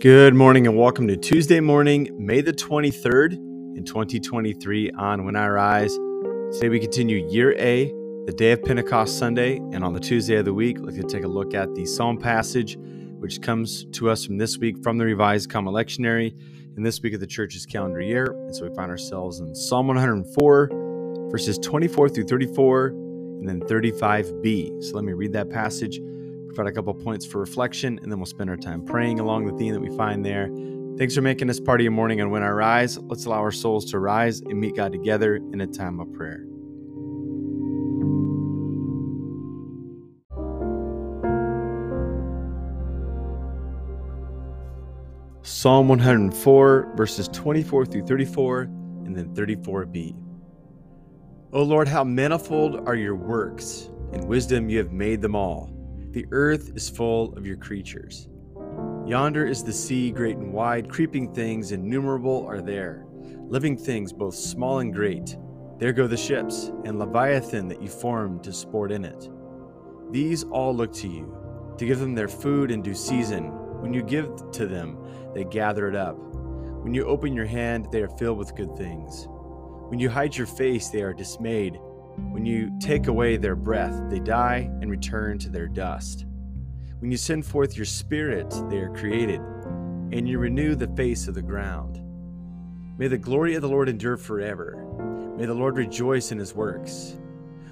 Good morning and welcome to Tuesday morning, May the 23rd in 2023 on When I Rise. Today we continue year A, the day of Pentecost Sunday, and on the Tuesday of the week, let's take a look at the Psalm passage which comes to us from this week from the Revised Common Lectionary in this week of the church's calendar year. And so we find ourselves in Psalm 104, verses 24 through 34, and then 35b. So let me read that passage provide a couple points for reflection, and then we'll spend our time praying along the theme that we find there. Thanks for making this part of your morning and when I rise. Let's allow our souls to rise and meet God together in a time of prayer. Psalm 104, verses 24 through 34, and then 34b. O Lord, how manifold are your works! In wisdom you have made them all. The earth is full of your creatures. Yonder is the sea, great and wide, creeping things innumerable are there, living things both small and great. There go the ships, and Leviathan that you formed to sport in it. These all look to you, to give them their food in due season. When you give to them, they gather it up. When you open your hand, they are filled with good things. When you hide your face, they are dismayed. When you take away their breath, they die and return to their dust. When you send forth your spirit, they are created, and you renew the face of the ground. May the glory of the Lord endure forever. May the Lord rejoice in his works.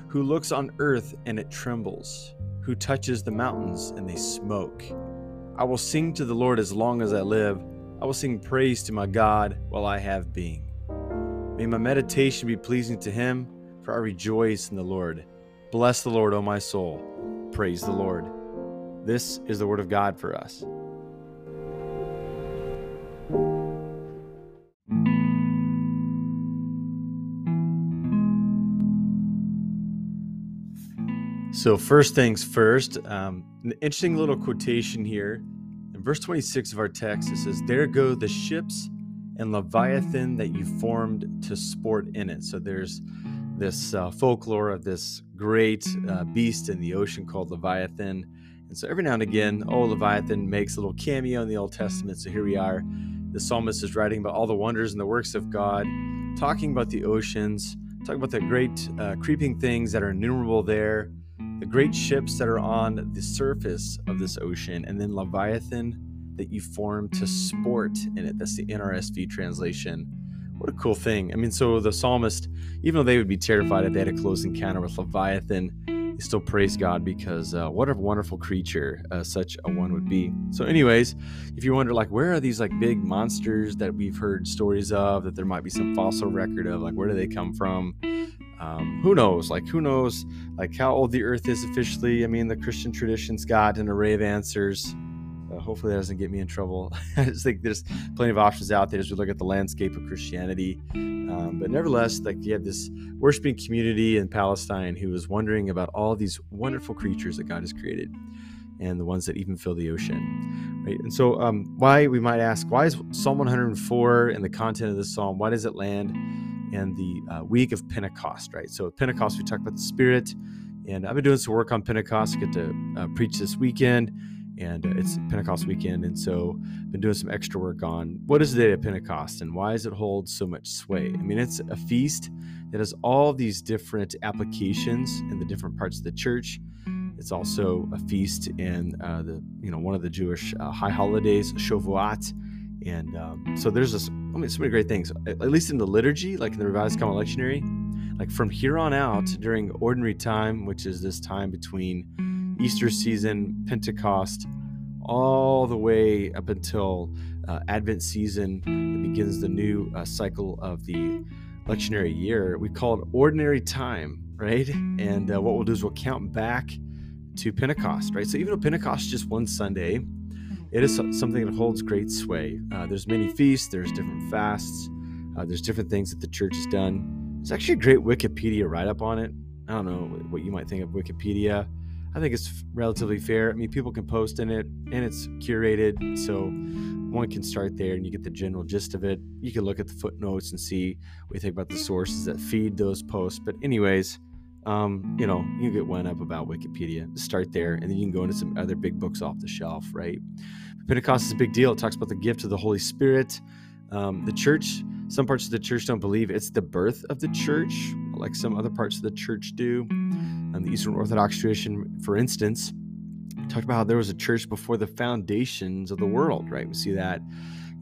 Who looks on earth and it trembles, who touches the mountains and they smoke. I will sing to the Lord as long as I live. I will sing praise to my God while I have being. May my meditation be pleasing to him for I rejoice in the Lord. Bless the Lord, O my soul. Praise the Lord. This is the word of God for us. So, first things first, um, an interesting little quotation here. In verse 26 of our text, it says, There go the ships and Leviathan that you formed to sport in it. So, there's this uh, folklore of this great uh, beast in the ocean called Leviathan. And so every now and again, oh, Leviathan makes a little cameo in the Old Testament. So here we are. The psalmist is writing about all the wonders and the works of God, talking about the oceans, talking about the great uh, creeping things that are innumerable there, the great ships that are on the surface of this ocean, and then Leviathan that you form to sport in it. That's the NRSV translation what a cool thing. I mean, so the psalmist, even though they would be terrified if they had a close encounter with Leviathan, they still praise God because uh, what a wonderful creature uh, such a one would be. So, anyways, if you wonder, like, where are these like big monsters that we've heard stories of, that there might be some fossil record of, like, where do they come from? Um, who knows? Like, who knows? Like, how old the Earth is officially? I mean, the Christian tradition's got an array of answers. Uh, hopefully, that doesn't get me in trouble. I just think there's plenty of options out there as we look at the landscape of Christianity. Um, but nevertheless, like you have this worshiping community in Palestine who is wondering about all these wonderful creatures that God has created and the ones that even fill the ocean. Right? And so, um, why we might ask, why is Psalm 104 and the content of this psalm, why does it land in the uh, week of Pentecost, right? So, Pentecost, we talk about the Spirit, and I've been doing some work on Pentecost. I get to uh, preach this weekend and uh, it's Pentecost weekend, and so I've been doing some extra work on what is the day of Pentecost and why does it hold so much sway? I mean, it's a feast that has all these different applications in the different parts of the church. It's also a feast in uh, the you know one of the Jewish uh, high holidays, Shavuot, and um, so there's this, I mean, so many great things. At least in the liturgy, like in the Revised Common Lectionary, like from here on out during ordinary time, which is this time between Easter season, Pentecost, all the way up until uh, Advent season that begins the new uh, cycle of the lectionary year. We call it ordinary time, right? And uh, what we'll do is we'll count back to Pentecost, right? So even though Pentecost is just one Sunday, it is something that holds great sway. Uh, there's many feasts, there's different fasts, uh, there's different things that the church has done. There's actually a great Wikipedia write up on it. I don't know what you might think of Wikipedia. I think it's relatively fair. I mean, people can post in it and it's curated. So one can start there and you get the general gist of it. You can look at the footnotes and see what you think about the sources that feed those posts. But, anyways, um, you know, you get one up about Wikipedia. Start there, and then you can go into some other big books off the shelf, right? Pentecost is a big deal. It talks about the gift of the Holy Spirit. Um, the church, some parts of the church don't believe it's the birth of the church, like some other parts of the church do. Um, the Eastern Orthodox tradition, for instance, talked about how there was a church before the foundations of the world, right? We see that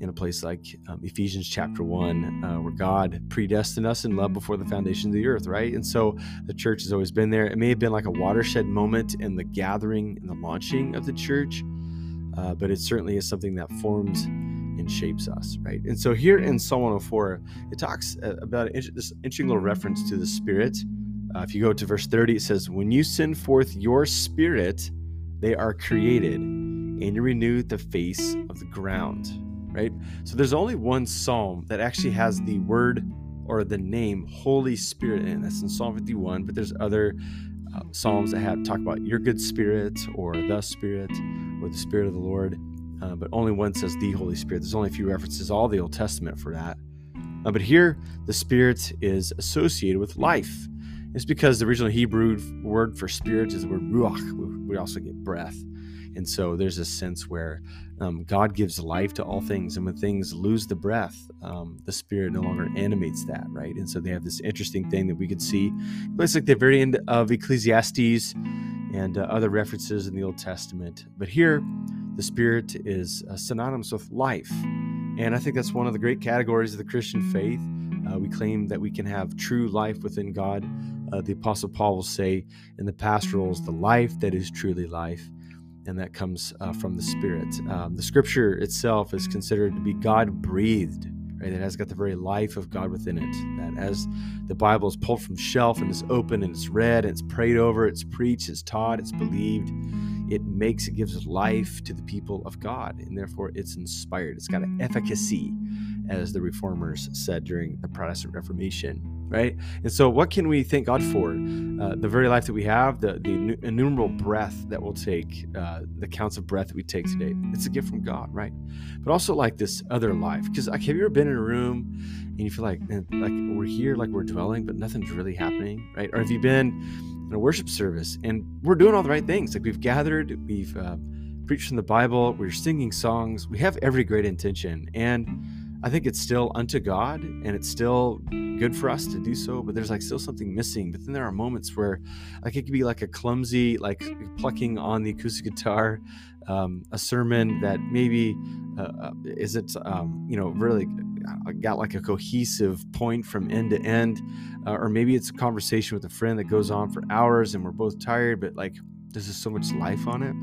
in a place like um, Ephesians chapter 1, uh, where God predestined us in love before the foundation of the earth, right? And so the church has always been there. It may have been like a watershed moment in the gathering and the launching of the church, uh, but it certainly is something that forms and shapes us, right? And so here in Psalm 104, it talks uh, about this interesting little reference to the Spirit. Uh, if you go to verse 30, it says, When you send forth your Spirit, they are created, and you renew the face of the ground right? So there's only one psalm that actually has the word or the name Holy Spirit in it. That's in Psalm 51, but there's other uh, psalms that have talk about your good spirit or the spirit or the spirit of the Lord. Uh, but only one says the Holy Spirit. There's only a few references all the Old Testament for that. Uh, but here, the Spirit is associated with life. It's because the original Hebrew word for spirit is the word ruach. We also get breath. And so there's a sense where um, God gives life to all things. And when things lose the breath, um, the Spirit no longer animates that, right? And so they have this interesting thing that we could see. It's like the very end of Ecclesiastes and uh, other references in the Old Testament. But here, the Spirit is uh, synonymous with life. And I think that's one of the great categories of the Christian faith. Uh, we claim that we can have true life within God. Uh, the Apostle Paul will say in the pastorals, the life that is truly life and that comes uh, from the Spirit. Um, the Scripture itself is considered to be God breathed, right? It has got the very life of God within it. That as the Bible is pulled from shelf and is open and it's read and it's prayed over, it's preached, it's taught, it's believed, it makes it gives life to the people of God, and therefore it's inspired. It's got an efficacy, as the reformers said during the Protestant Reformation right? And so, what can we thank God for? Uh, the very life that we have, the, the innumerable breath that we'll take, uh, the counts of breath that we take today. It's a gift from God, right? But also like this other life, because like, have you ever been in a room and you feel like like we're here, like we're dwelling, but nothing's really happening, right? Or have you been in a worship service and we're doing all the right things, like we've gathered, we've uh, preached from the Bible, we're singing songs, we have every great intention, and I think it's still unto God and it's still good for us to do so, but there's like still something missing. But then there are moments where like it could be like a clumsy, like plucking on the acoustic guitar, um, a sermon that maybe uh, uh isn't, um, you know, really got like a cohesive point from end to end. Uh, or maybe it's a conversation with a friend that goes on for hours and we're both tired, but like there's just so much life on it.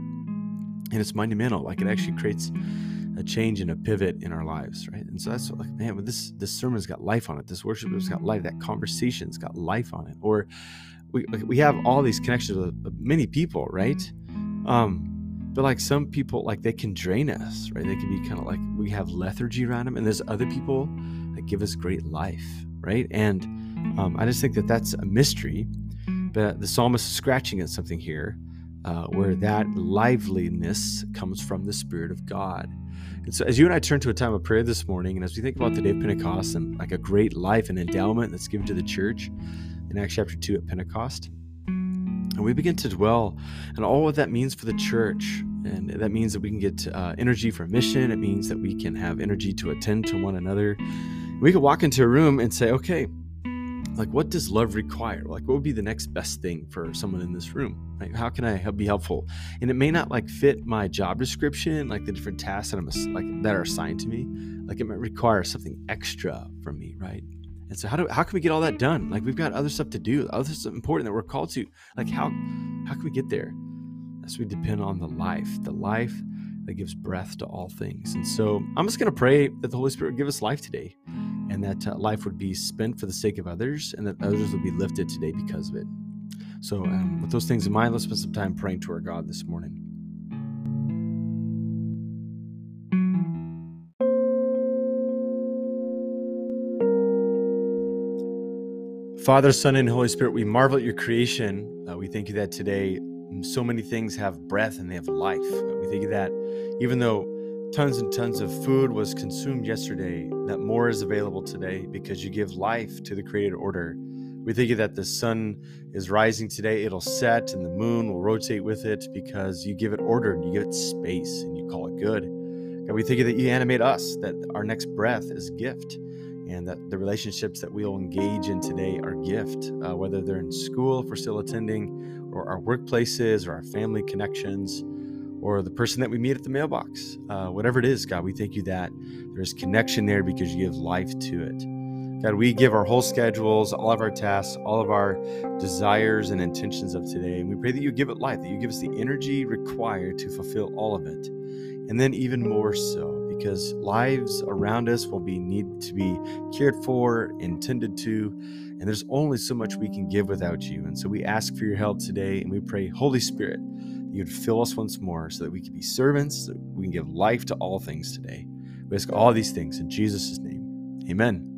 And it's monumental. Like it actually creates a change and a pivot in our lives, right? And so that's like, man, this this sermon's got life on it. This worship has got life. That conversation's got life on it. Or we we have all these connections with many people, right? Um, but like some people, like they can drain us, right? They can be kind of like we have lethargy around them, and there's other people that give us great life, right? And um, I just think that that's a mystery. But the psalmist is scratching at something here. Uh, where that liveliness comes from the Spirit of God. And so, as you and I turn to a time of prayer this morning, and as we think about the day of Pentecost and like a great life and endowment that's given to the church in Acts chapter 2 at Pentecost, and we begin to dwell on all what that means for the church. And that means that we can get uh, energy for mission. It means that we can have energy to attend to one another. We could walk into a room and say, okay, like what does love require? Like what would be the next best thing for someone in this room? Like how can i be helpful? And it may not like fit my job description like the different tasks that i'm like that are assigned to me. Like it might require something extra from me right? And so how do how can we get all that done? Like we've got other stuff to do other stuff important that we're called to. Like how how can we get there? As we depend on the life the life that gives breath to all things. And so i'm just going to pray that the holy spirit give us life today and that uh, life would be spent for the sake of others, and that others would be lifted today because of it. So, um, with those things in mind, let's spend some time praying to our God this morning. Father, Son, and Holy Spirit, we marvel at your creation. Uh, we thank you that today so many things have breath and they have life. We thank you that even though tons and tons of food was consumed yesterday, that more is available today because you give life to the created order. We think that the sun is rising today, it'll set, and the moon will rotate with it because you give it order and you give it space and you call it good. God, we think that you animate us, that our next breath is gift, and that the relationships that we'll engage in today are gift, uh, whether they're in school, if we're still attending, or our workplaces, or our family connections, or the person that we meet at the mailbox. Uh, whatever it is, God, we thank you that there's connection there because you give life to it. God, we give our whole schedules, all of our tasks, all of our desires and intentions of today. And we pray that you give it life, that you give us the energy required to fulfill all of it. And then even more so, because lives around us will be need to be cared for, intended to, and there's only so much we can give without you. And so we ask for your help today, and we pray, Holy Spirit, you'd fill us once more so that we could be servants, so we can give life to all things today. We ask all these things in Jesus' name. Amen.